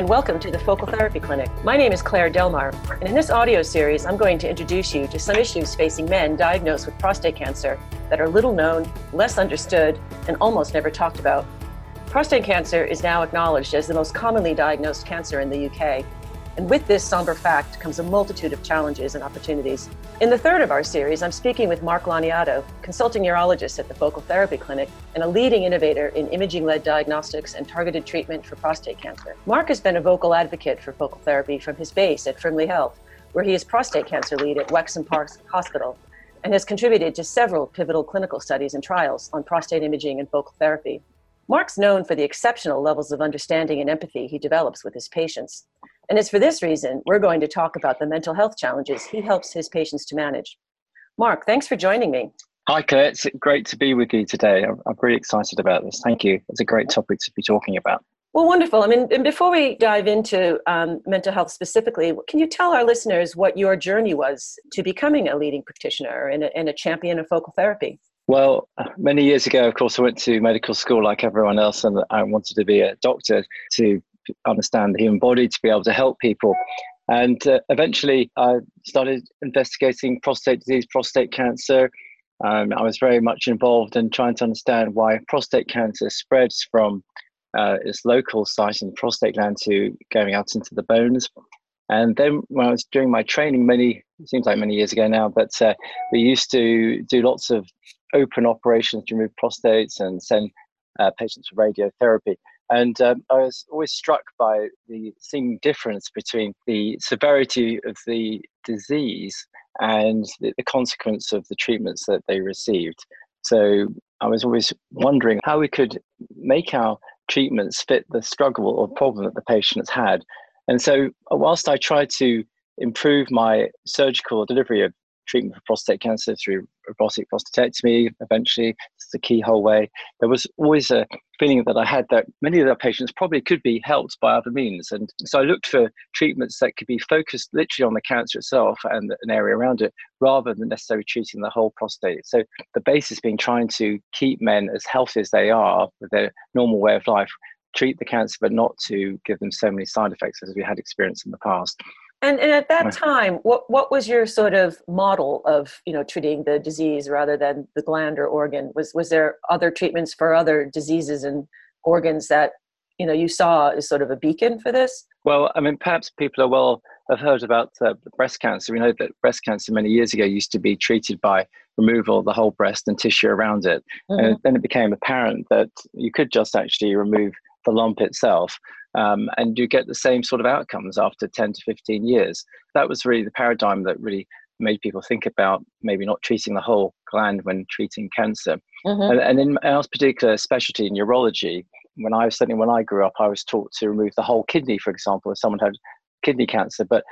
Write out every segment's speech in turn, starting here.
and welcome to the Focal Therapy Clinic. My name is Claire Delmar, and in this audio series, I'm going to introduce you to some issues facing men diagnosed with prostate cancer that are little known, less understood, and almost never talked about. Prostate cancer is now acknowledged as the most commonly diagnosed cancer in the UK, and with this somber fact comes a multitude of challenges and opportunities. In the third of our series, I'm speaking with Mark Laniado, consulting urologist at the Focal Therapy Clinic and a leading innovator in imaging led diagnostics and targeted treatment for prostate cancer. Mark has been a vocal advocate for focal therapy from his base at Frimley Health, where he is prostate cancer lead at Wexham Park Hospital and has contributed to several pivotal clinical studies and trials on prostate imaging and focal therapy. Mark's known for the exceptional levels of understanding and empathy he develops with his patients. And it's for this reason we're going to talk about the mental health challenges he helps his patients to manage. Mark, thanks for joining me. Hi, Claire. It's great to be with you today. I'm, I'm really excited about this. Thank you. It's a great topic to be talking about. Well, wonderful. I mean, and before we dive into um, mental health specifically, can you tell our listeners what your journey was to becoming a leading practitioner and a, and a champion of focal therapy? Well, many years ago, of course, I went to medical school like everyone else, and I wanted to be a doctor to understand the human body, to be able to help people. And uh, eventually, I started investigating prostate disease, prostate cancer. Um, I was very much involved in trying to understand why prostate cancer spreads from uh, its local site in the prostate gland to going out into the bones. And then when I was doing my training, many seems like many years ago now, but uh, we used to do lots of open operations to remove prostates and send uh, patients for radiotherapy. And um, I was always struck by the seeming difference between the severity of the disease and the, the consequence of the treatments that they received. So I was always wondering how we could make our treatments fit the struggle or problem that the patients had. And so, whilst I tried to improve my surgical delivery of treatment for prostate cancer through robotic prostatectomy, eventually, the keyhole way. There was always a feeling that I had that many of our patients probably could be helped by other means. And so I looked for treatments that could be focused literally on the cancer itself and an area around it, rather than necessarily treating the whole prostate. So the basis being trying to keep men as healthy as they are with their normal way of life treat the cancer, but not to give them so many side effects as we had experienced in the past. And, and at that time, what, what was your sort of model of you know treating the disease rather than the gland or organ? Was was there other treatments for other diseases and organs that you know you saw as sort of a beacon for this? Well, I mean, perhaps people are well have heard about uh, breast cancer. We know that breast cancer many years ago used to be treated by removal of the whole breast and tissue around it, mm-hmm. and then it became apparent that you could just actually remove the lump itself um, and you get the same sort of outcomes after 10 to 15 years. That was really the paradigm that really made people think about maybe not treating the whole gland when treating cancer. Mm-hmm. And, and, in our particular specialty in urology, when I was certainly when I grew up, I was taught to remove the whole kidney, for example, if someone had kidney cancer. But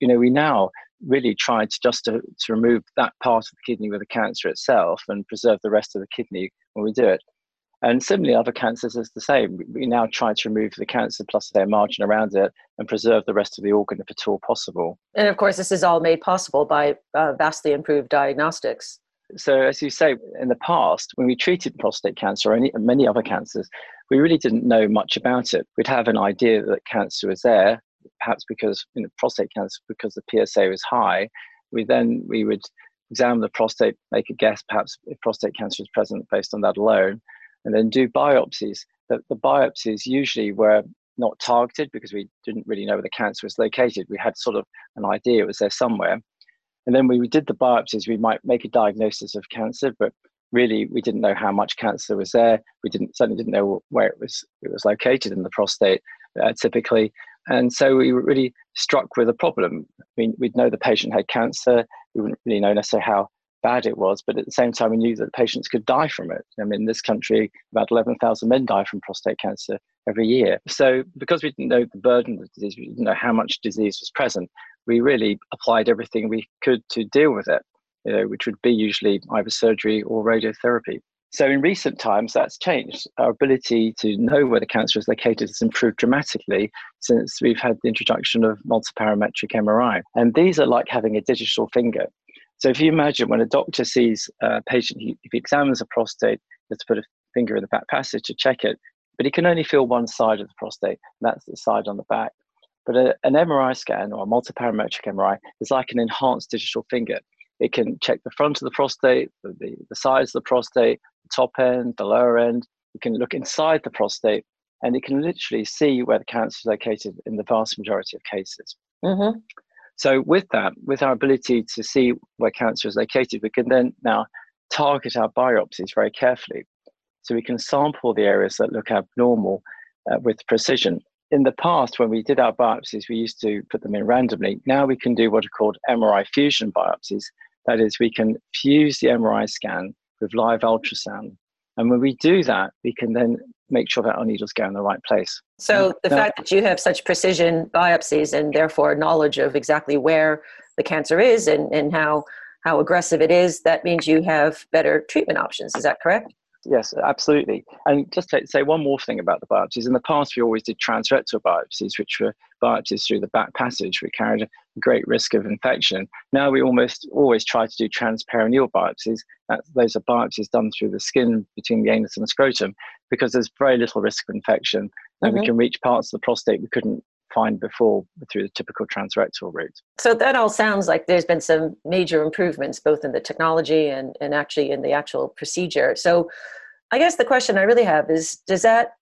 you know, we now really try to just to, to remove that part of the kidney with the cancer itself and preserve the rest of the kidney when we do it. And similarly, other cancers is the same. We now try to remove the cancer plus their margin around it and preserve the rest of the organ if at all possible. And of course, this is all made possible by uh, vastly improved diagnostics. So, as you say, in the past, when we treated prostate cancer or any, many other cancers, we really didn't know much about it. We'd have an idea that cancer was there, perhaps because you know, prostate cancer, because the PSA was high. We then we would examine the prostate, make a guess, perhaps if prostate cancer is present based on that alone and then do biopsies. The, the biopsies usually were not targeted because we didn't really know where the cancer was located. We had sort of an idea it was there somewhere. And then when we did the biopsies, we might make a diagnosis of cancer, but really we didn't know how much cancer was there. We didn't certainly didn't know where it was it was located in the prostate uh, typically. And so we were really struck with a problem. I mean, we'd know the patient had cancer. We wouldn't really know necessarily how bad it was, but at the same time, we knew that patients could die from it. I mean, in this country, about 11,000 men die from prostate cancer every year. So, because we didn't know the burden of the disease, we didn't know how much disease was present, we really applied everything we could to deal with it, you know, which would be usually either surgery or radiotherapy. So, in recent times, that's changed. Our ability to know where the cancer is located has improved dramatically since we've had the introduction of multiparametric MRI. And these are like having a digital finger. So if you imagine when a doctor sees a patient, he, if he examines a prostate, he has to put a finger in the back passage to check it. but he can only feel one side of the prostate, and that's the side on the back. But a, an MRI scan or a multiparametric MRI is like an enhanced digital finger. It can check the front of the prostate, the, the, the of the prostate, the top end, the lower end. You can look inside the prostate and it can literally see where the cancer is located in the vast majority of cases. Mm-hmm. So, with that, with our ability to see where cancer is located, we can then now target our biopsies very carefully. So, we can sample the areas that look abnormal uh, with precision. In the past, when we did our biopsies, we used to put them in randomly. Now we can do what are called MRI fusion biopsies. That is, we can fuse the MRI scan with live ultrasound. And when we do that, we can then make sure that our needles go in the right place. So the fact that you have such precision biopsies and therefore knowledge of exactly where the cancer is and, and how how aggressive it is, that means you have better treatment options. Is that correct? Yes, absolutely. And just to say one more thing about the biopsies. In the past, we always did transrectal biopsies, which were biopsies through the back passage, which carried a great risk of infection. Now we almost always try to do transperineal biopsies. That, those are biopsies done through the skin between the anus and the scrotum, because there's very little risk of infection, and mm-hmm. we can reach parts of the prostate we couldn't find before through the typical transrectal route. So that all sounds like there's been some major improvements both in the technology and, and actually in the actual procedure. So I guess the question I really have is does that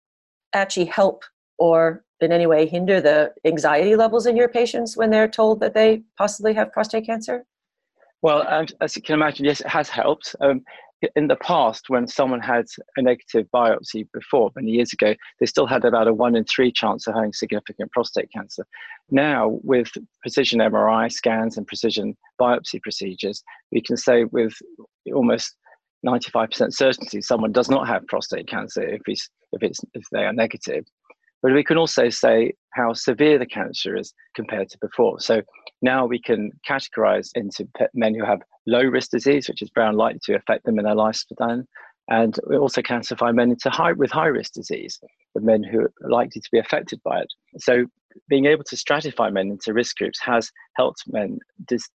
actually help or in any way hinder the anxiety levels in your patients when they're told that they possibly have prostate cancer? Well, as you can imagine, yes, it has helped. Um, in the past, when someone had a negative biopsy before, many years ago, they still had about a one in three chance of having significant prostate cancer. Now, with precision MRI scans and precision biopsy procedures, we can say with almost 95% certainty someone does not have prostate cancer if, if, it's, if they are negative. But we can also say how severe the cancer is compared to before. So now we can categorize into men who have low risk disease, which is very unlikely to affect them in their lifespan, and we also classify men into high with high risk disease, the men who are likely to be affected by it. So being able to stratify men into risk groups has helped men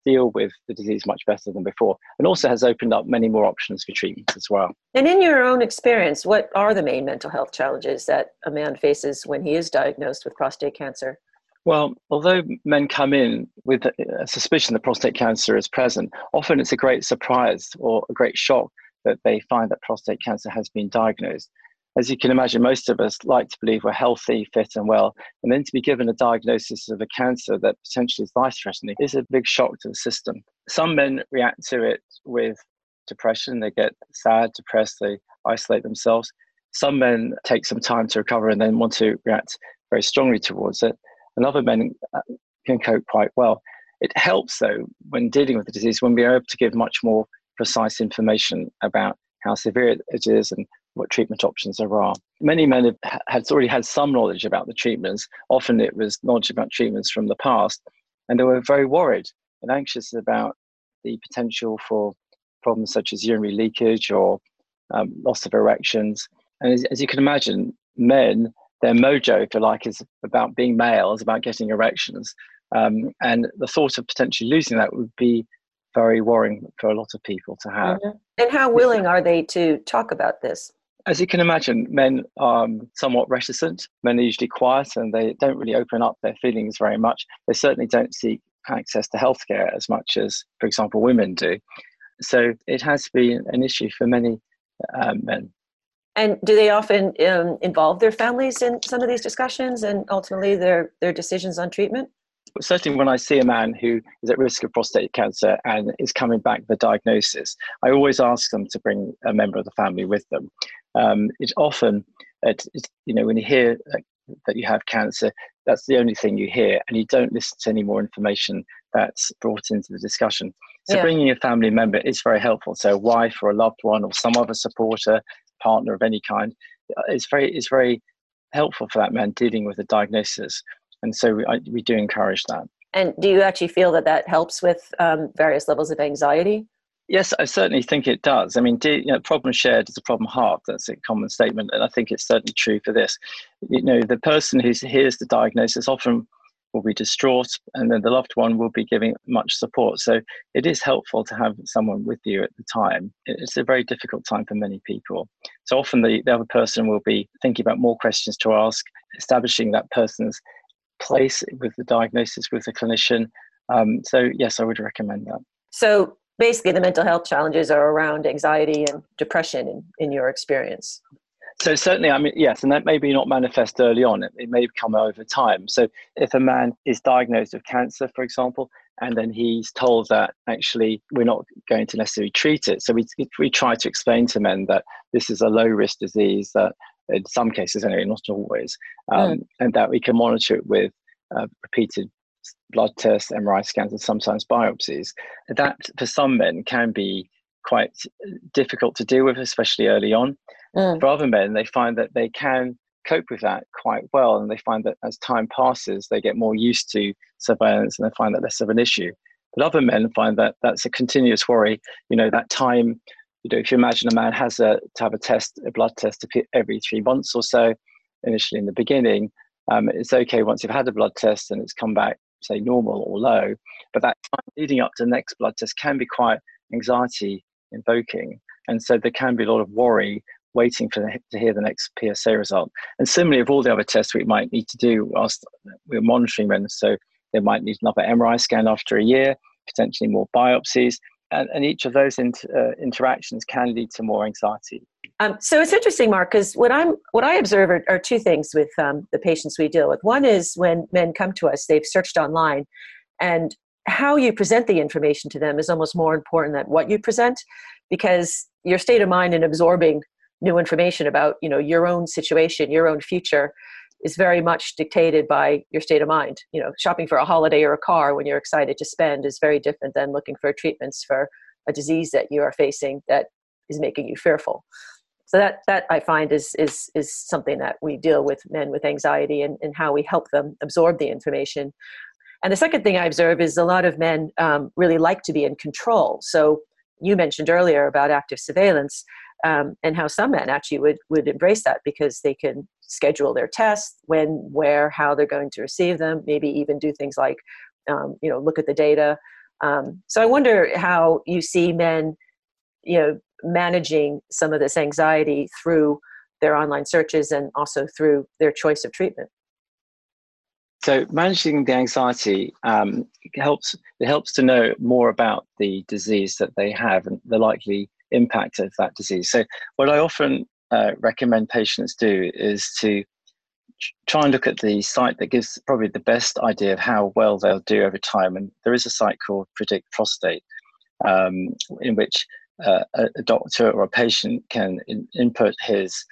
deal with the disease much better than before, and also has opened up many more options for treatment as well. And in your own experience, what are the main mental health challenges that a man faces when he is diagnosed with prostate cancer? Well, although men come in with a suspicion that prostate cancer is present, often it's a great surprise or a great shock that they find that prostate cancer has been diagnosed. As you can imagine, most of us like to believe we're healthy, fit, and well, and then to be given a diagnosis of a cancer that potentially is life threatening is a big shock to the system. Some men react to it with depression, they get sad, depressed, they isolate themselves. Some men take some time to recover and then want to react very strongly towards it, and other men uh, can cope quite well. It helps, though, when dealing with the disease, when we are able to give much more precise information about how severe it is and what treatment options there are. Many men have had already had some knowledge about the treatments. Often it was knowledge about treatments from the past, and they were very worried and anxious about the potential for problems such as urinary leakage or um, loss of erections. And as, as, you can imagine, men, their mojo, if you like, is about being male, is about getting erections. Um, and the thought of potentially losing that would be very worrying for a lot of people to have. Mm-hmm. And how willing are they to talk about this? As you can imagine, men are somewhat reticent. Men are usually quiet and they don't really open up their feelings very much. They certainly don't seek access to healthcare as much as, for example, women do. So it has been an issue for many um, men. And do they often um, involve their families in some of these discussions and ultimately their, their decisions on treatment? certainly when I see a man who is at risk of prostate cancer and is coming back with a diagnosis, I always ask them to bring a member of the family with them. Um, it's often, it, it, you know, when you hear that you have cancer, that's the only thing you hear, and you don't listen to any more information that's brought into the discussion. So yeah. bringing a family member is very helpful. So a wife or a loved one or some other supporter, partner of any kind, is very is very helpful for that man dealing with a diagnosis and so we, I, we do encourage that and do you actually feel that that helps with um, various levels of anxiety Yes, I certainly think it does. I mean, you know, problem shared is a problem halved. That's a common statement, and I think it's certainly true for this. You know, the person who hears the diagnosis often will be distraught, and then the loved one will be giving much support. So it is helpful to have someone with you at the time. It's a very difficult time for many people. So often the, the other person will be thinking about more questions to ask, establishing that person's place with the diagnosis with the clinician. Um, so yes, I would recommend that. So basically, the mental health challenges are around anxiety and depression in, in your experience. So certainly, I mean, yes, and that may be not manifest early on. It, it may come over time. So if a man is diagnosed with cancer, for example, and then he's told that actually we're not going to necessarily treat it. So we we try to explain to men that this is a low risk disease that in some cases anyway, not always, um, mm. and that we can monitor it with uh, repeated blood tests, MRI scans, and sometimes biopsies. That for some men can be quite difficult to deal with, especially early on. Mm. For other men, they find that they can cope with that quite well, and they find that as time passes, they get more used to surveillance and they find that less of an issue. But other men find that that's a continuous worry. You know, that time. You know, if you imagine a man has a to have a test, a blood test every three months or so, initially in the beginning, um, it's okay once you've had a blood test and it's come back, say normal or low. But that time leading up to the next blood test can be quite anxiety invoking. And so there can be a lot of worry waiting for the, to hear the next PSA result. And similarly, of all the other tests we might need to do whilst we're monitoring them, so they might need another MRI scan after a year, potentially more biopsies, and, and each of those uh, interactions can lead to more anxiety. Um, so it's interesting, Mark, because what I'm what I observe are, are two things with um, the patients we deal with. One is when men come to us, they've searched online, and how you present the information to them is almost more important than what you present, because your state of mind in absorbing new information about you know your own situation your own future is very much dictated by your state of mind you know shopping for a holiday or a car when you're excited to spend is very different than looking for treatments for a disease that you are facing that is making you fearful so that that i find is is is something that we deal with men with anxiety and, and how we help them absorb the information. And the second thing i observe is a lot of men um, really like to be in control. So you mentioned earlier about active surveillance um, and how some men actually would would embrace that because they can schedule their tests when where how they're going to receive them maybe even do things like um, you know look at the data. Um, so i wonder how you see men you know managing some of this anxiety through their online searches and also through their choice of treatment so managing the anxiety um, helps it helps to know more about the disease that they have and the likely impact of that disease. So, what I often uh, recommend patients do is to try and look at the site that gives probably the best idea of how well they'll do over time. And there is a site called Predict Prostate, um, in which uh, a, doctor or a patient can in, input his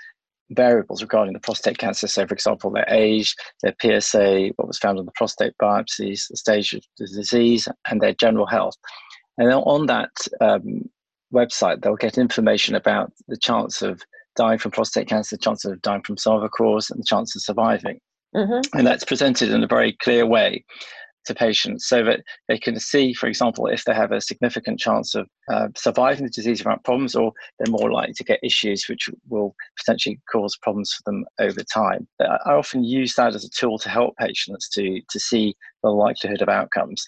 variables regarding the prostate cancer. So, for example, their age, their PSA, what was found on the prostate biopsies, the stage of the disease, and their general health. And on that um, website, they'll get information about the chance of dying from prostate cancer, the chance of dying from some other cause, and the chance of surviving. Mm-hmm. And that's presented in a very clear way to patients so that they can see, for example, if they have a significant chance of uh, surviving the disease without problems, or they're more likely to get issues which will potentially cause problems for them over time. I often use that as a tool to help patients to, to see the likelihood of outcomes.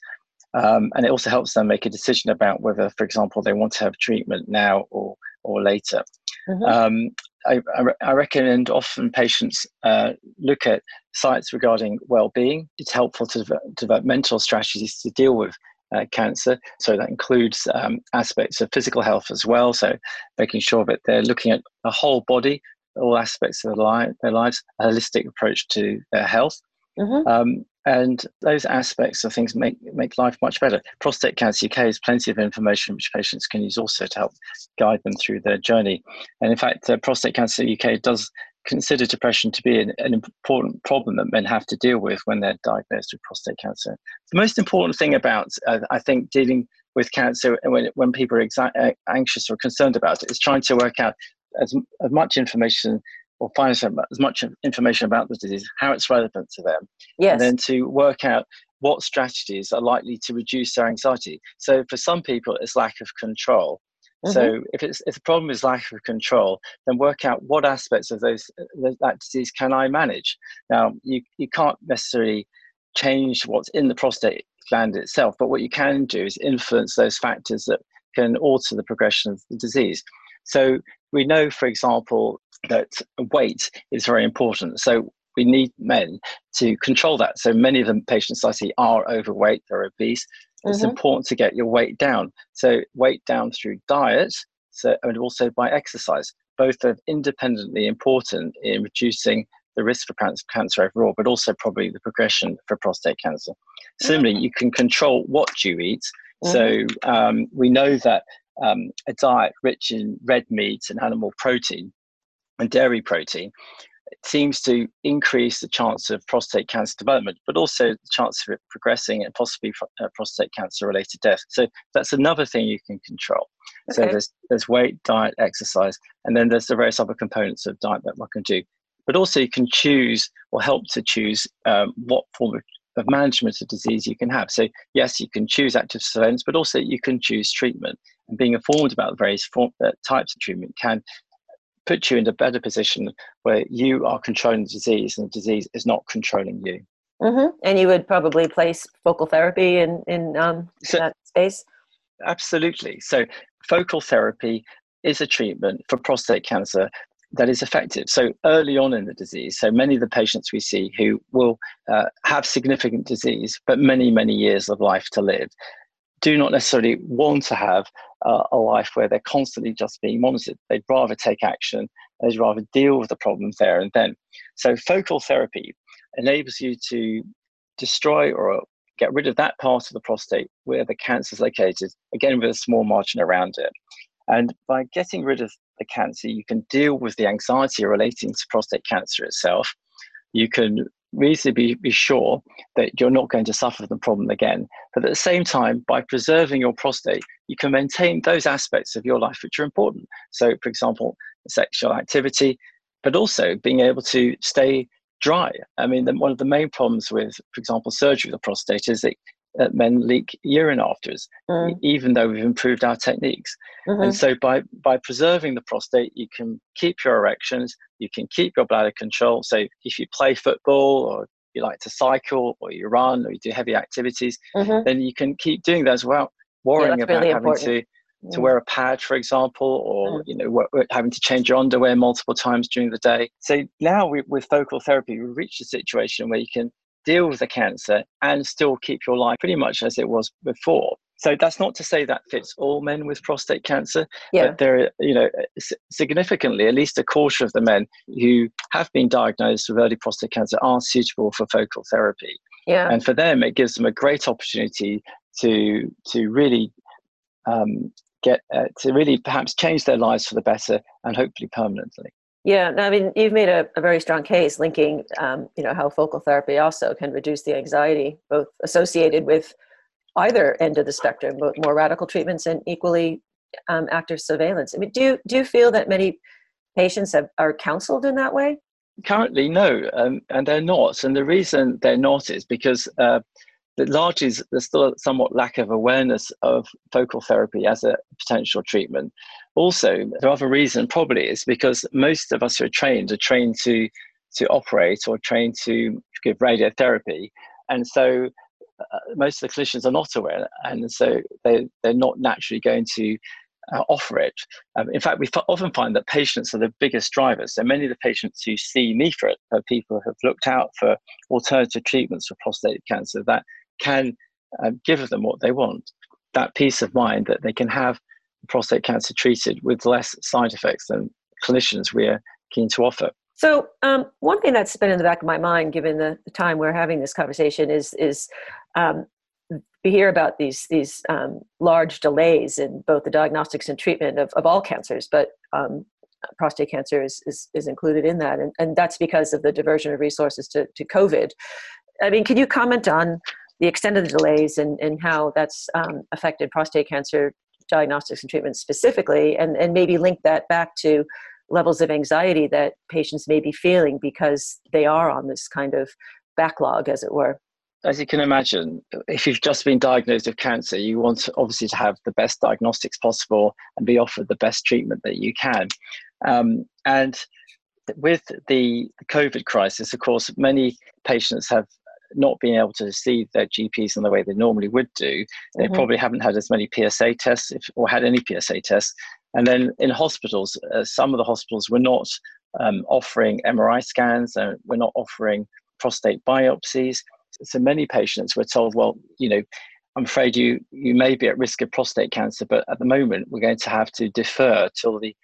Um, and it also helps them make a decision about whether, for example, they want to have treatment now or, or later. Mm-hmm. Um, I, I, recommend often patients uh, look at sites regarding well-being. It's helpful to develop, develop mental strategies to deal with uh, cancer. So that includes um, aspects of physical health as well. So making sure that they're looking at the whole body, all aspects of their, li- their lives, a holistic approach to their health. Mm-hmm. Um, and those aspects of things make make life much better. Prostate Cancer UK has plenty of information which patients can use also to help guide them through their journey. And in fact, uh, Prostate Cancer UK does consider depression to be an, an, important problem that men have to deal with when they're diagnosed with prostate cancer. The most important thing about, uh, I think, dealing with cancer when, when people are uh, anxious or concerned about it is trying to work out as, as much information or find as much information about the disease, how it's relevant to them, yes. and then to work out what strategies are likely to reduce their anxiety. So for some people, it's lack of control. Mm-hmm. So if it's if the problem is lack of control, then work out what aspects of those that disease can I manage. Now you you can't necessarily change what's in the prostate gland itself, but what you can do is influence those factors that can alter the progression of the disease. So we know, for example, that weight is very important. So we need men to control that. So many of the patients I see are overweight, they're obese. It's mm-hmm. important to get your weight down. So weight down through diet, so and also by exercise. Both are independently important in reducing the risk for cancer overall, but also probably the progression for prostate cancer. Similarly, you can control what you eat. Mm-hmm. So um, we know that um, a diet rich in red meat and animal protein and dairy protein seems to increase the chance of prostate cancer development, but also the chance of it progressing and possibly uh, prostate cancer related death. So that's another thing you can control. Okay. So there's there's weight, diet, exercise, and then there's the various other components of diet that one can do. But also you can choose or help to choose um, what form of, of management of disease you can have. So yes, you can choose active surveillance, but also you can choose treatment. And being informed about the various form, uh, types of treatment can put you in a better position where you are controlling the disease and the disease is not controlling you. Mm-hmm. And you would probably place focal therapy in, in um, so, that space? Absolutely. So, focal therapy is a treatment for prostate cancer that is effective. So, early on in the disease, so many of the patients we see who will uh, have significant disease, but many, many years of life to live, do not necessarily want to have uh, a life where they're constantly just being monitored. They'd rather take action, they'd rather deal with the problems there and then. So, focal therapy enables you to destroy or get rid of that part of the prostate where the cancer is located, again, with a small margin around it. And by getting rid of the cancer, you can deal with the anxiety relating to prostate cancer itself. You can reasonably be sure that you're not going to suffer the problem again. But at the same time, by preserving your prostate, you can maintain those aspects of your life which are important. So, for example, sexual activity, but also being able to stay dry. I mean, the, one of the main problems with, for example, surgery of the prostate is that uh, men leak urine afterwards, mm. even though we've improved our techniques. Mm-hmm. And so, by by preserving the prostate, you can keep your erections, you can keep your bladder control. So, if you play football or you like to cycle or you run or you do heavy activities, mm-hmm. then you can keep doing those without worrying yeah, about really having important. to to wear a pad, for example, or mm. you know having to change your underwear multiple times during the day. So now we, with focal therapy, we reach a situation where you can deal with the cancer and still keep your life pretty much as it was before. So that's not to say that fits all men with prostate cancer, yeah. but there, are, you know, significantly, at least a quarter of the men who have been diagnosed with early prostate cancer are suitable for focal therapy. Yeah. And for them, it gives them a great opportunity to to really um, get uh, to really perhaps change their lives for the better and hopefully permanently. Yeah, I mean, you've made a, a very strong case linking, um, you know, how focal therapy also can reduce the anxiety, both associated with either end of the spectrum, both more radical treatments and equally um, active surveillance. I mean, do you, do you feel that many patients have, are counseled in that way? Currently, no, um, and they're not. And the reason they're not is because uh, largely there's still a somewhat lack of awareness of focal therapy as a potential treatment. Also, the other reason probably is because most of us who are trained are trained to to operate or trained to give radiotherapy, and so uh, most of the clinicians are not aware, and so they they're not naturally going to uh, offer it. Um, in fact, we f- often find that patients are the biggest drivers. So many of the patients who see me for it are people who have looked out for alternative treatments for prostate cancer that can uh, give them what they want. That peace of mind that they can have prostate cancer treated with less side effects than clinicians we're keen to offer. So, um, one thing that's been in the back of my mind, given the, the time we're having this conversation, is is um, we hear about these these um, large delays in both the diagnostics and treatment of, of all cancers, but um, prostate cancer is, is, is included in that, and, and that's because of the diversion of resources to, to COVID. I mean, can you comment on the extent of the delays and, and how that's um, affected prostate cancer diagnostics and treatment specifically, and, and maybe link that back to levels of anxiety that patients may be feeling because they are on this kind of backlog, as it were. As you can imagine, if you've just been diagnosed with cancer, you want obviously to have the best diagnostics possible and be offered the best treatment that you can. Um, and with the COVID crisis, of course, many patients have not being able to see their GPs in the way they normally would do. They mm-hmm. probably haven't had as many PSA tests if, or had any PSA tests. And then in hospitals, uh, some of the hospitals were not um, offering MRI scans, and we're not offering prostate biopsies. So many patients were told, well, you know, I'm afraid you you may be at risk of prostate cancer, but at the moment we're going to have to defer till the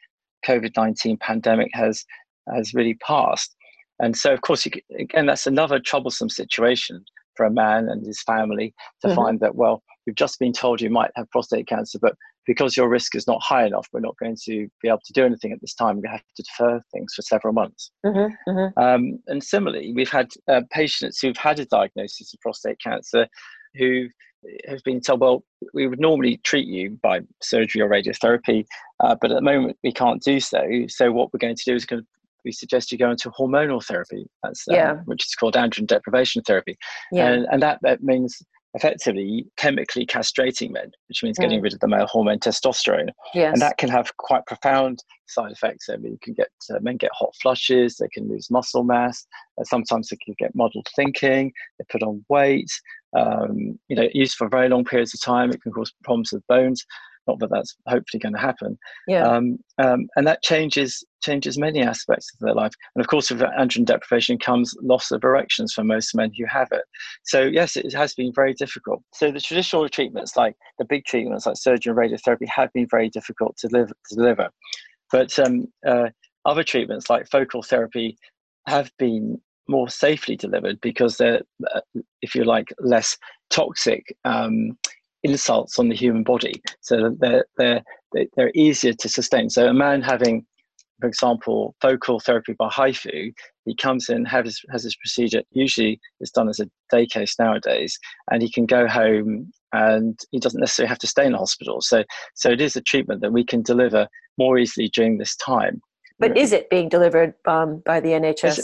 COVID nineteen pandemic has has really passed. And so, of course, you, again, that's another troublesome situation for a man and his family to mm-hmm. find that well, you've just been told you might have prostate cancer, but because your risk is not high enough, we're not going to be able to do anything at this time. We have to defer things for several months. Mm-hmm, mm-hmm. Um, and similarly, we've had uh, patients who've had a diagnosis of prostate cancer who have been told, well, we would normally treat you by surgery or radiotherapy, uh, but at the moment we can't do so. So what we're going to do is going to, we suggest you go into hormonal therapy, that's, uh, yeah. which is called androgen deprivation therapy. Yeah. And, and that, that means effectively chemically castrating men, which means getting mm. rid of the male hormone testosterone. Yes. And that can have quite profound side effects. I mean, you can get uh, men get hot flushes, they can lose muscle mass, uh, sometimes they can get muddled thinking, they put on weight. Um, you know, used for very long periods of time, it can cause problems with bones. Not that that's hopefully going to happen. Yeah. Um, um, and that changes changes many aspects of their life. And of course, with androgen deprivation comes loss of erections for most men who have it. So yes, it has been very difficult. So the traditional treatments, like the big treatments like surgery and radiotherapy, have been very difficult to, live, to deliver. But um, uh, other treatments like focal therapy have been more safely delivered because they're, uh, if you like, less toxic um, insults on the human body. So they're, they're, they're easier to sustain. So a man having for example, focal therapy by HIFU, he comes in, has his, has his procedure. Usually, it's done as a day case nowadays, and he can go home, and he doesn't necessarily have to stay in the hospital. So, so it is a treatment that we can deliver more easily during this time. But is it being delivered um, by the NHS?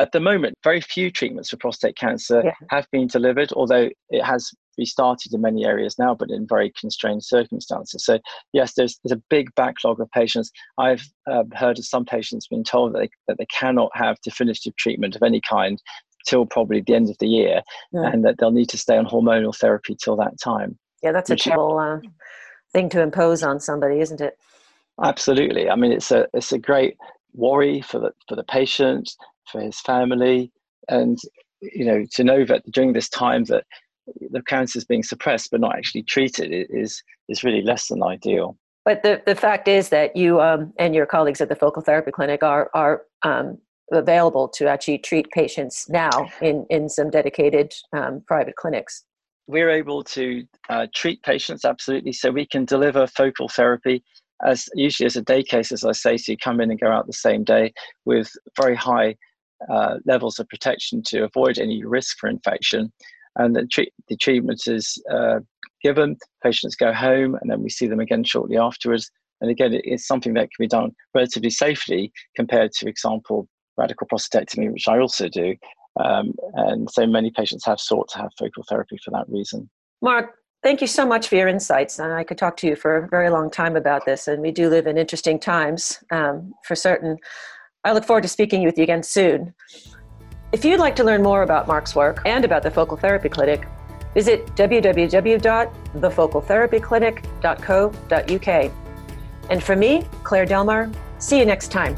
At the moment, very few treatments for prostate cancer yeah. have been delivered, although it has restarted in many areas now, but in very constrained circumstances. So, yes, there's, there's a big backlog of patients. I've uh, heard of some patients being told that they, that they cannot have definitive treatment of any kind till probably the end of the year, yeah. and that they'll need to stay on hormonal therapy till that time. Yeah, that's a terrible uh, thing to impose on somebody, isn't it? Absolutely. I mean, it's a it's a great worry for the for the patient, for his family, and you know to know that during this time that the cancer is being suppressed but not actually treated is is really less than ideal. But the, the fact is that you um, and your colleagues at the focal therapy clinic are are um, available to actually treat patients now in in some dedicated um, private clinics. We're able to uh, treat patients absolutely, so we can deliver focal therapy as usually as a day case, as I say, so you come in and go out the same day with very high uh, levels of protection to avoid any risk for infection and the, the treatment is uh, given, patients go home, and then we see them again shortly afterwards. And again, it's something that can be done relatively safely compared to, example, radical prostatectomy, which I also do. Um, and so many patients have sought to have focal therapy for that reason. Mark, thank you so much for your insights. And I could talk to you for a very long time about this. And we do live in interesting times um, for certain. I look forward to speaking with you again soon. If you'd like to learn more about Mark's work and about the Focal Therapy Clinic, visit www.thefocaltherapyclinic.co.uk. And for me, Claire Delmar, see you next time.